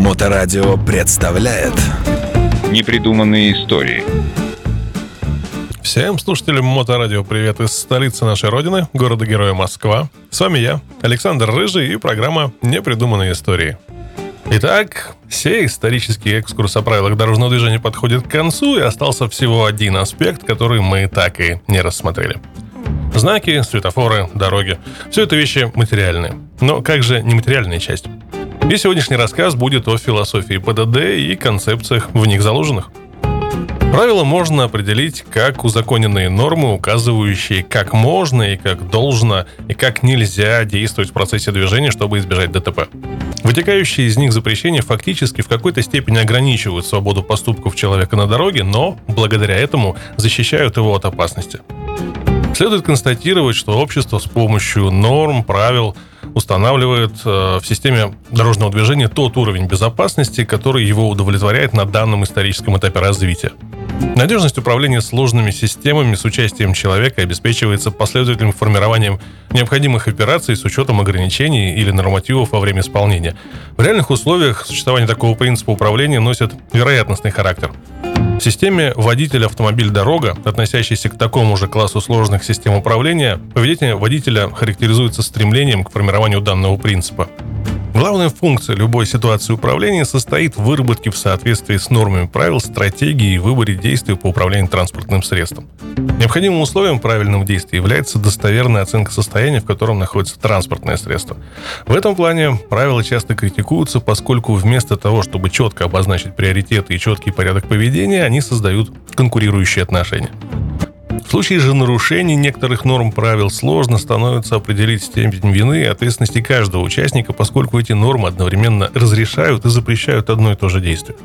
Моторадио представляет Непридуманные истории Всем слушателям Моторадио привет из столицы нашей родины, города-героя Москва. С вами я, Александр Рыжий и программа «Непридуманные истории». Итак, сей исторический экскурс о правилах дорожного движения подходит к концу, и остался всего один аспект, который мы так и не рассмотрели. Знаки, светофоры, дороги – все это вещи материальные. Но как же нематериальная часть? И сегодняшний рассказ будет о философии ПДД и концепциях в них заложенных. Правила можно определить как узаконенные нормы, указывающие, как можно и как должно, и как нельзя действовать в процессе движения, чтобы избежать ДТП. Вытекающие из них запрещения фактически в какой-то степени ограничивают свободу поступков человека на дороге, но благодаря этому защищают его от опасности. Следует констатировать, что общество с помощью норм, правил устанавливает э, в системе дорожного движения тот уровень безопасности, который его удовлетворяет на данном историческом этапе развития. Надежность управления сложными системами с участием человека обеспечивается последовательным формированием необходимых операций с учетом ограничений или нормативов во время исполнения. В реальных условиях существование такого принципа управления носит вероятностный характер. В системе водитель-автомобиль-дорога, относящейся к такому же классу сложных систем управления, поведение водителя характеризуется стремлением к формированию данного принципа. Главная функция любой ситуации управления состоит в выработке в соответствии с нормами правил стратегии и выборе действий по управлению транспортным средством. Необходимым условием правильного действия является достоверная оценка состояния, в котором находится транспортное средство. В этом плане правила часто критикуются, поскольку вместо того, чтобы четко обозначить приоритеты и четкий порядок поведения, они создают конкурирующие отношения. В случае же нарушений некоторых норм правил сложно становится определить степень вины и ответственности каждого участника, поскольку эти нормы одновременно разрешают и запрещают одно и то же действие.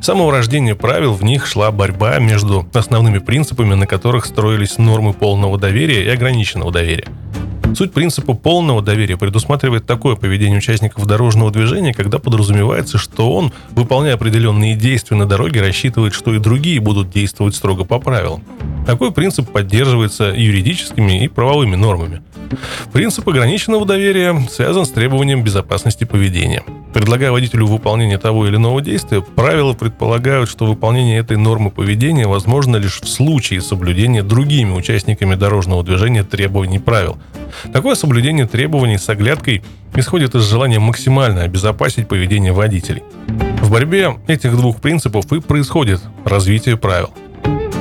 С самого рождения правил в них шла борьба между основными принципами, на которых строились нормы полного доверия и ограниченного доверия. Суть принципа полного доверия предусматривает такое поведение участников дорожного движения, когда подразумевается, что он, выполняя определенные действия на дороге, рассчитывает, что и другие будут действовать строго по правилам. Такой принцип поддерживается юридическими и правовыми нормами. Принцип ограниченного доверия связан с требованием безопасности поведения. Предлагая водителю выполнение того или иного действия, правила предполагают, что выполнение этой нормы поведения возможно лишь в случае соблюдения другими участниками дорожного движения требований правил. Такое соблюдение требований с оглядкой исходит из желания максимально обезопасить поведение водителей. В борьбе этих двух принципов и происходит развитие правил –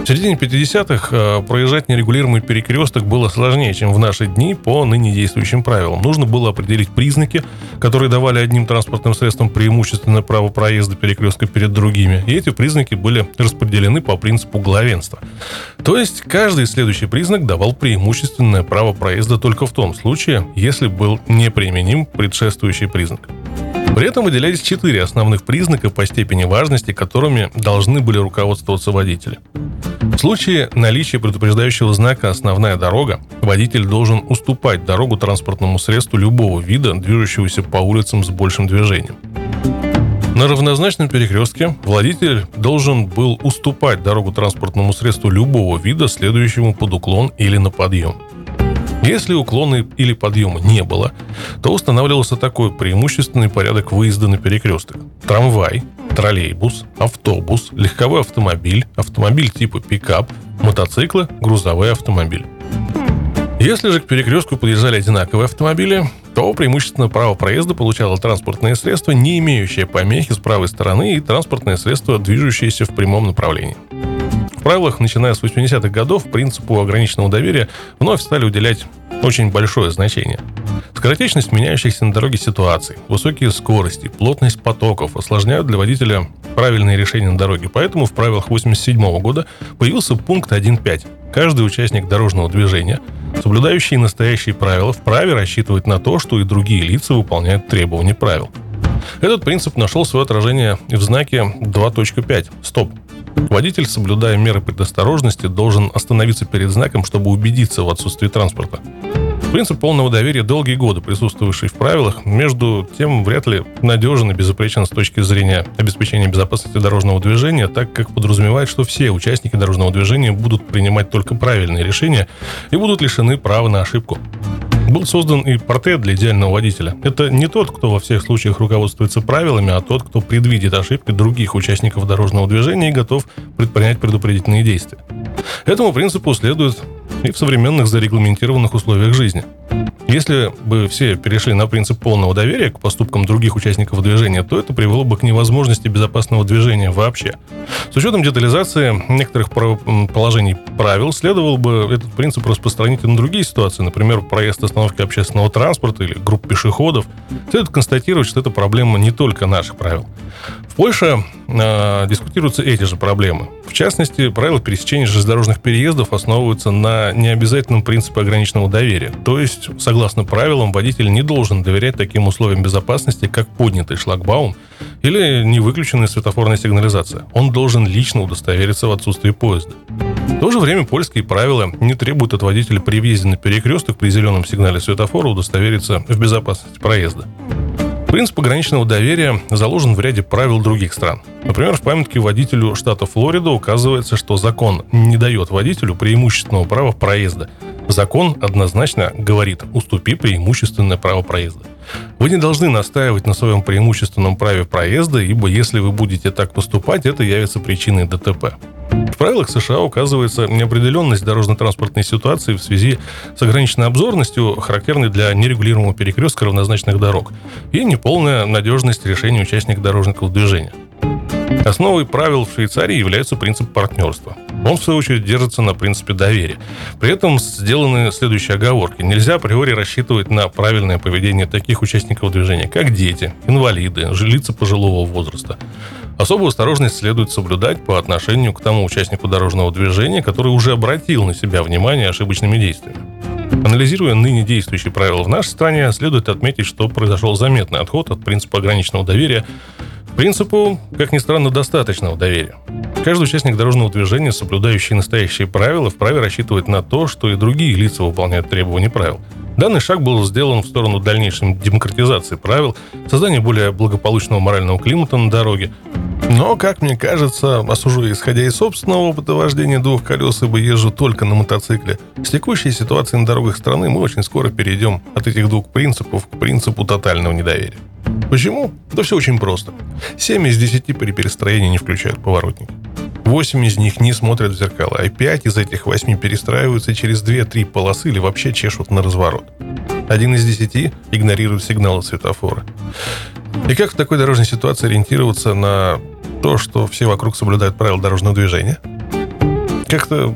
в середине 50-х э, проезжать нерегулируемый перекресток было сложнее, чем в наши дни по ныне действующим правилам. Нужно было определить признаки, которые давали одним транспортным средствам преимущественное право проезда перекрестка перед другими. И эти признаки были распределены по принципу главенства. То есть каждый следующий признак давал преимущественное право проезда только в том случае, если был неприменим предшествующий признак. При этом выделялись четыре основных признака по степени важности, которыми должны были руководствоваться водители. В случае наличия предупреждающего знака «Основная дорога» водитель должен уступать дорогу транспортному средству любого вида, движущегося по улицам с большим движением. На равнозначном перекрестке водитель должен был уступать дорогу транспортному средству любого вида, следующему под уклон или на подъем. Если уклона или подъема не было, то устанавливался такой преимущественный порядок выезда на перекресток. Трамвай, троллейбус, автобус, легковой автомобиль, автомобиль типа пикап, мотоциклы, грузовой автомобиль. Если же к перекрестку подъезжали одинаковые автомобили, то преимущественно право проезда получало транспортное средство, не имеющее помехи с правой стороны, и транспортное средство, движущееся в прямом направлении правилах, начиная с 80-х годов, принципу ограниченного доверия вновь стали уделять очень большое значение. Скоротечность меняющихся на дороге ситуаций, высокие скорости, плотность потоков осложняют для водителя правильные решения на дороге. Поэтому в правилах 87 года появился пункт 1.5. Каждый участник дорожного движения, соблюдающий настоящие правила, вправе рассчитывать на то, что и другие лица выполняют требования правил. Этот принцип нашел свое отражение в знаке 2.5 «Стоп», Водитель, соблюдая меры предосторожности, должен остановиться перед знаком, чтобы убедиться в отсутствии транспорта. Принцип полного доверия долгие годы присутствовавший в правилах, между тем вряд ли надежен и безупречен с точки зрения обеспечения безопасности дорожного движения, так как подразумевает, что все участники дорожного движения будут принимать только правильные решения и будут лишены права на ошибку. Был создан и портрет для идеального водителя. Это не тот, кто во всех случаях руководствуется правилами, а тот, кто предвидит ошибки других участников дорожного движения и готов предпринять предупредительные действия. Этому принципу следует и в современных зарегламентированных условиях жизни. Если бы все перешли на принцип полного доверия к поступкам других участников движения, то это привело бы к невозможности безопасного движения вообще. С учетом детализации некоторых положений правил, следовало бы этот принцип распространить и на другие ситуации, например, проезд остановки общественного транспорта или групп пешеходов. Следует констатировать, что это проблема не только наших правил. В Польше э, дискутируются эти же проблемы. В частности, правила пересечения железнодорожных переездов основываются на необязательном принципе ограниченного доверия. То есть, согласно правилам, водитель не должен доверять таким условиям безопасности, как поднятый шлагбаум или невыключенная светофорная сигнализация. Он должен лично удостовериться в отсутствии поезда. В то же время польские правила не требуют от водителя при въезде на перекресток при зеленом сигнале светофора удостовериться в безопасности проезда. Принцип ограниченного доверия заложен в ряде правил других стран. Например, в памятке водителю штата Флорида указывается, что закон не дает водителю преимущественного права проезда. Закон однозначно говорит «уступи преимущественное право проезда». Вы не должны настаивать на своем преимущественном праве проезда, ибо если вы будете так поступать, это явится причиной ДТП. В правилах США указывается неопределенность дорожно-транспортной ситуации в связи с ограниченной обзорностью, характерной для нерегулируемого перекрестка равнозначных дорог, и неполная надежность решения участников дорожного движения. Основой правил в Швейцарии является принцип партнерства. Он, в свою очередь, держится на принципе доверия. При этом сделаны следующие оговорки. Нельзя априори рассчитывать на правильное поведение таких участников движения, как дети, инвалиды, лица пожилого возраста. Особую осторожность следует соблюдать по отношению к тому участнику дорожного движения, который уже обратил на себя внимание ошибочными действиями. Анализируя ныне действующие правила в нашей стране, следует отметить, что произошел заметный отход от принципа ограниченного доверия к принципу, как ни странно, достаточного доверия. Каждый участник дорожного движения, соблюдающий настоящие правила, вправе рассчитывать на то, что и другие лица выполняют требования правил – Данный шаг был сделан в сторону дальнейшей демократизации правил, создания более благополучного морального климата на дороге. Но, как мне кажется, осужу исходя из собственного опыта вождения двух колес, ибо езжу только на мотоцикле, с текущей ситуацией на дорогах страны мы очень скоро перейдем от этих двух принципов к принципу тотального недоверия. Почему? Да все очень просто. 7 из 10 при перестроении не включают поворотник. 8 из них не смотрят в зеркала, а 5 из этих 8 перестраиваются через 2-3 полосы или вообще чешут на разворот. Один из 10 игнорирует сигналы светофора. И как в такой дорожной ситуации ориентироваться на то, что все вокруг соблюдают правила дорожного движения? Как-то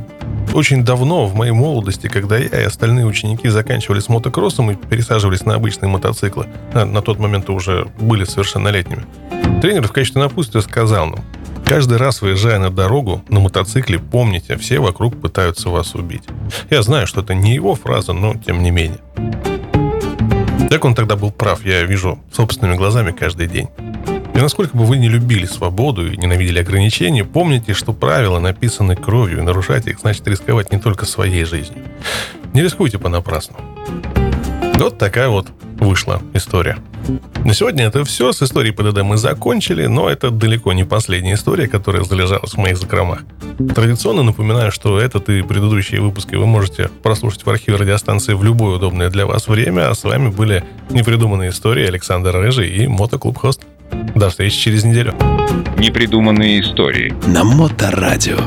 очень давно, в моей молодости, когда я и остальные ученики заканчивали с мотокроссом и пересаживались на обычные мотоциклы, на, на тот момент уже были совершеннолетними, тренер в качестве напутствия сказал нам, Каждый раз, выезжая на дорогу на мотоцикле, помните, все вокруг пытаются вас убить. Я знаю, что это не его фраза, но тем не менее. Так он тогда был прав, я вижу собственными глазами каждый день. И насколько бы вы не любили свободу и ненавидели ограничения, помните, что правила написаны кровью, и нарушать их значит рисковать не только своей жизнью. Не рискуйте понапрасну. Вот такая вот вышла история. На сегодня это все. С историей ПДД мы закончили, но это далеко не последняя история, которая залежалась в моих закромах. Традиционно напоминаю, что этот и предыдущие выпуски вы можете прослушать в архиве радиостанции в любое удобное для вас время, а с вами были непридуманные истории Александр Рыжий и Мотоклуб Хост. До встречи через неделю. Непридуманные истории. На Моторадио.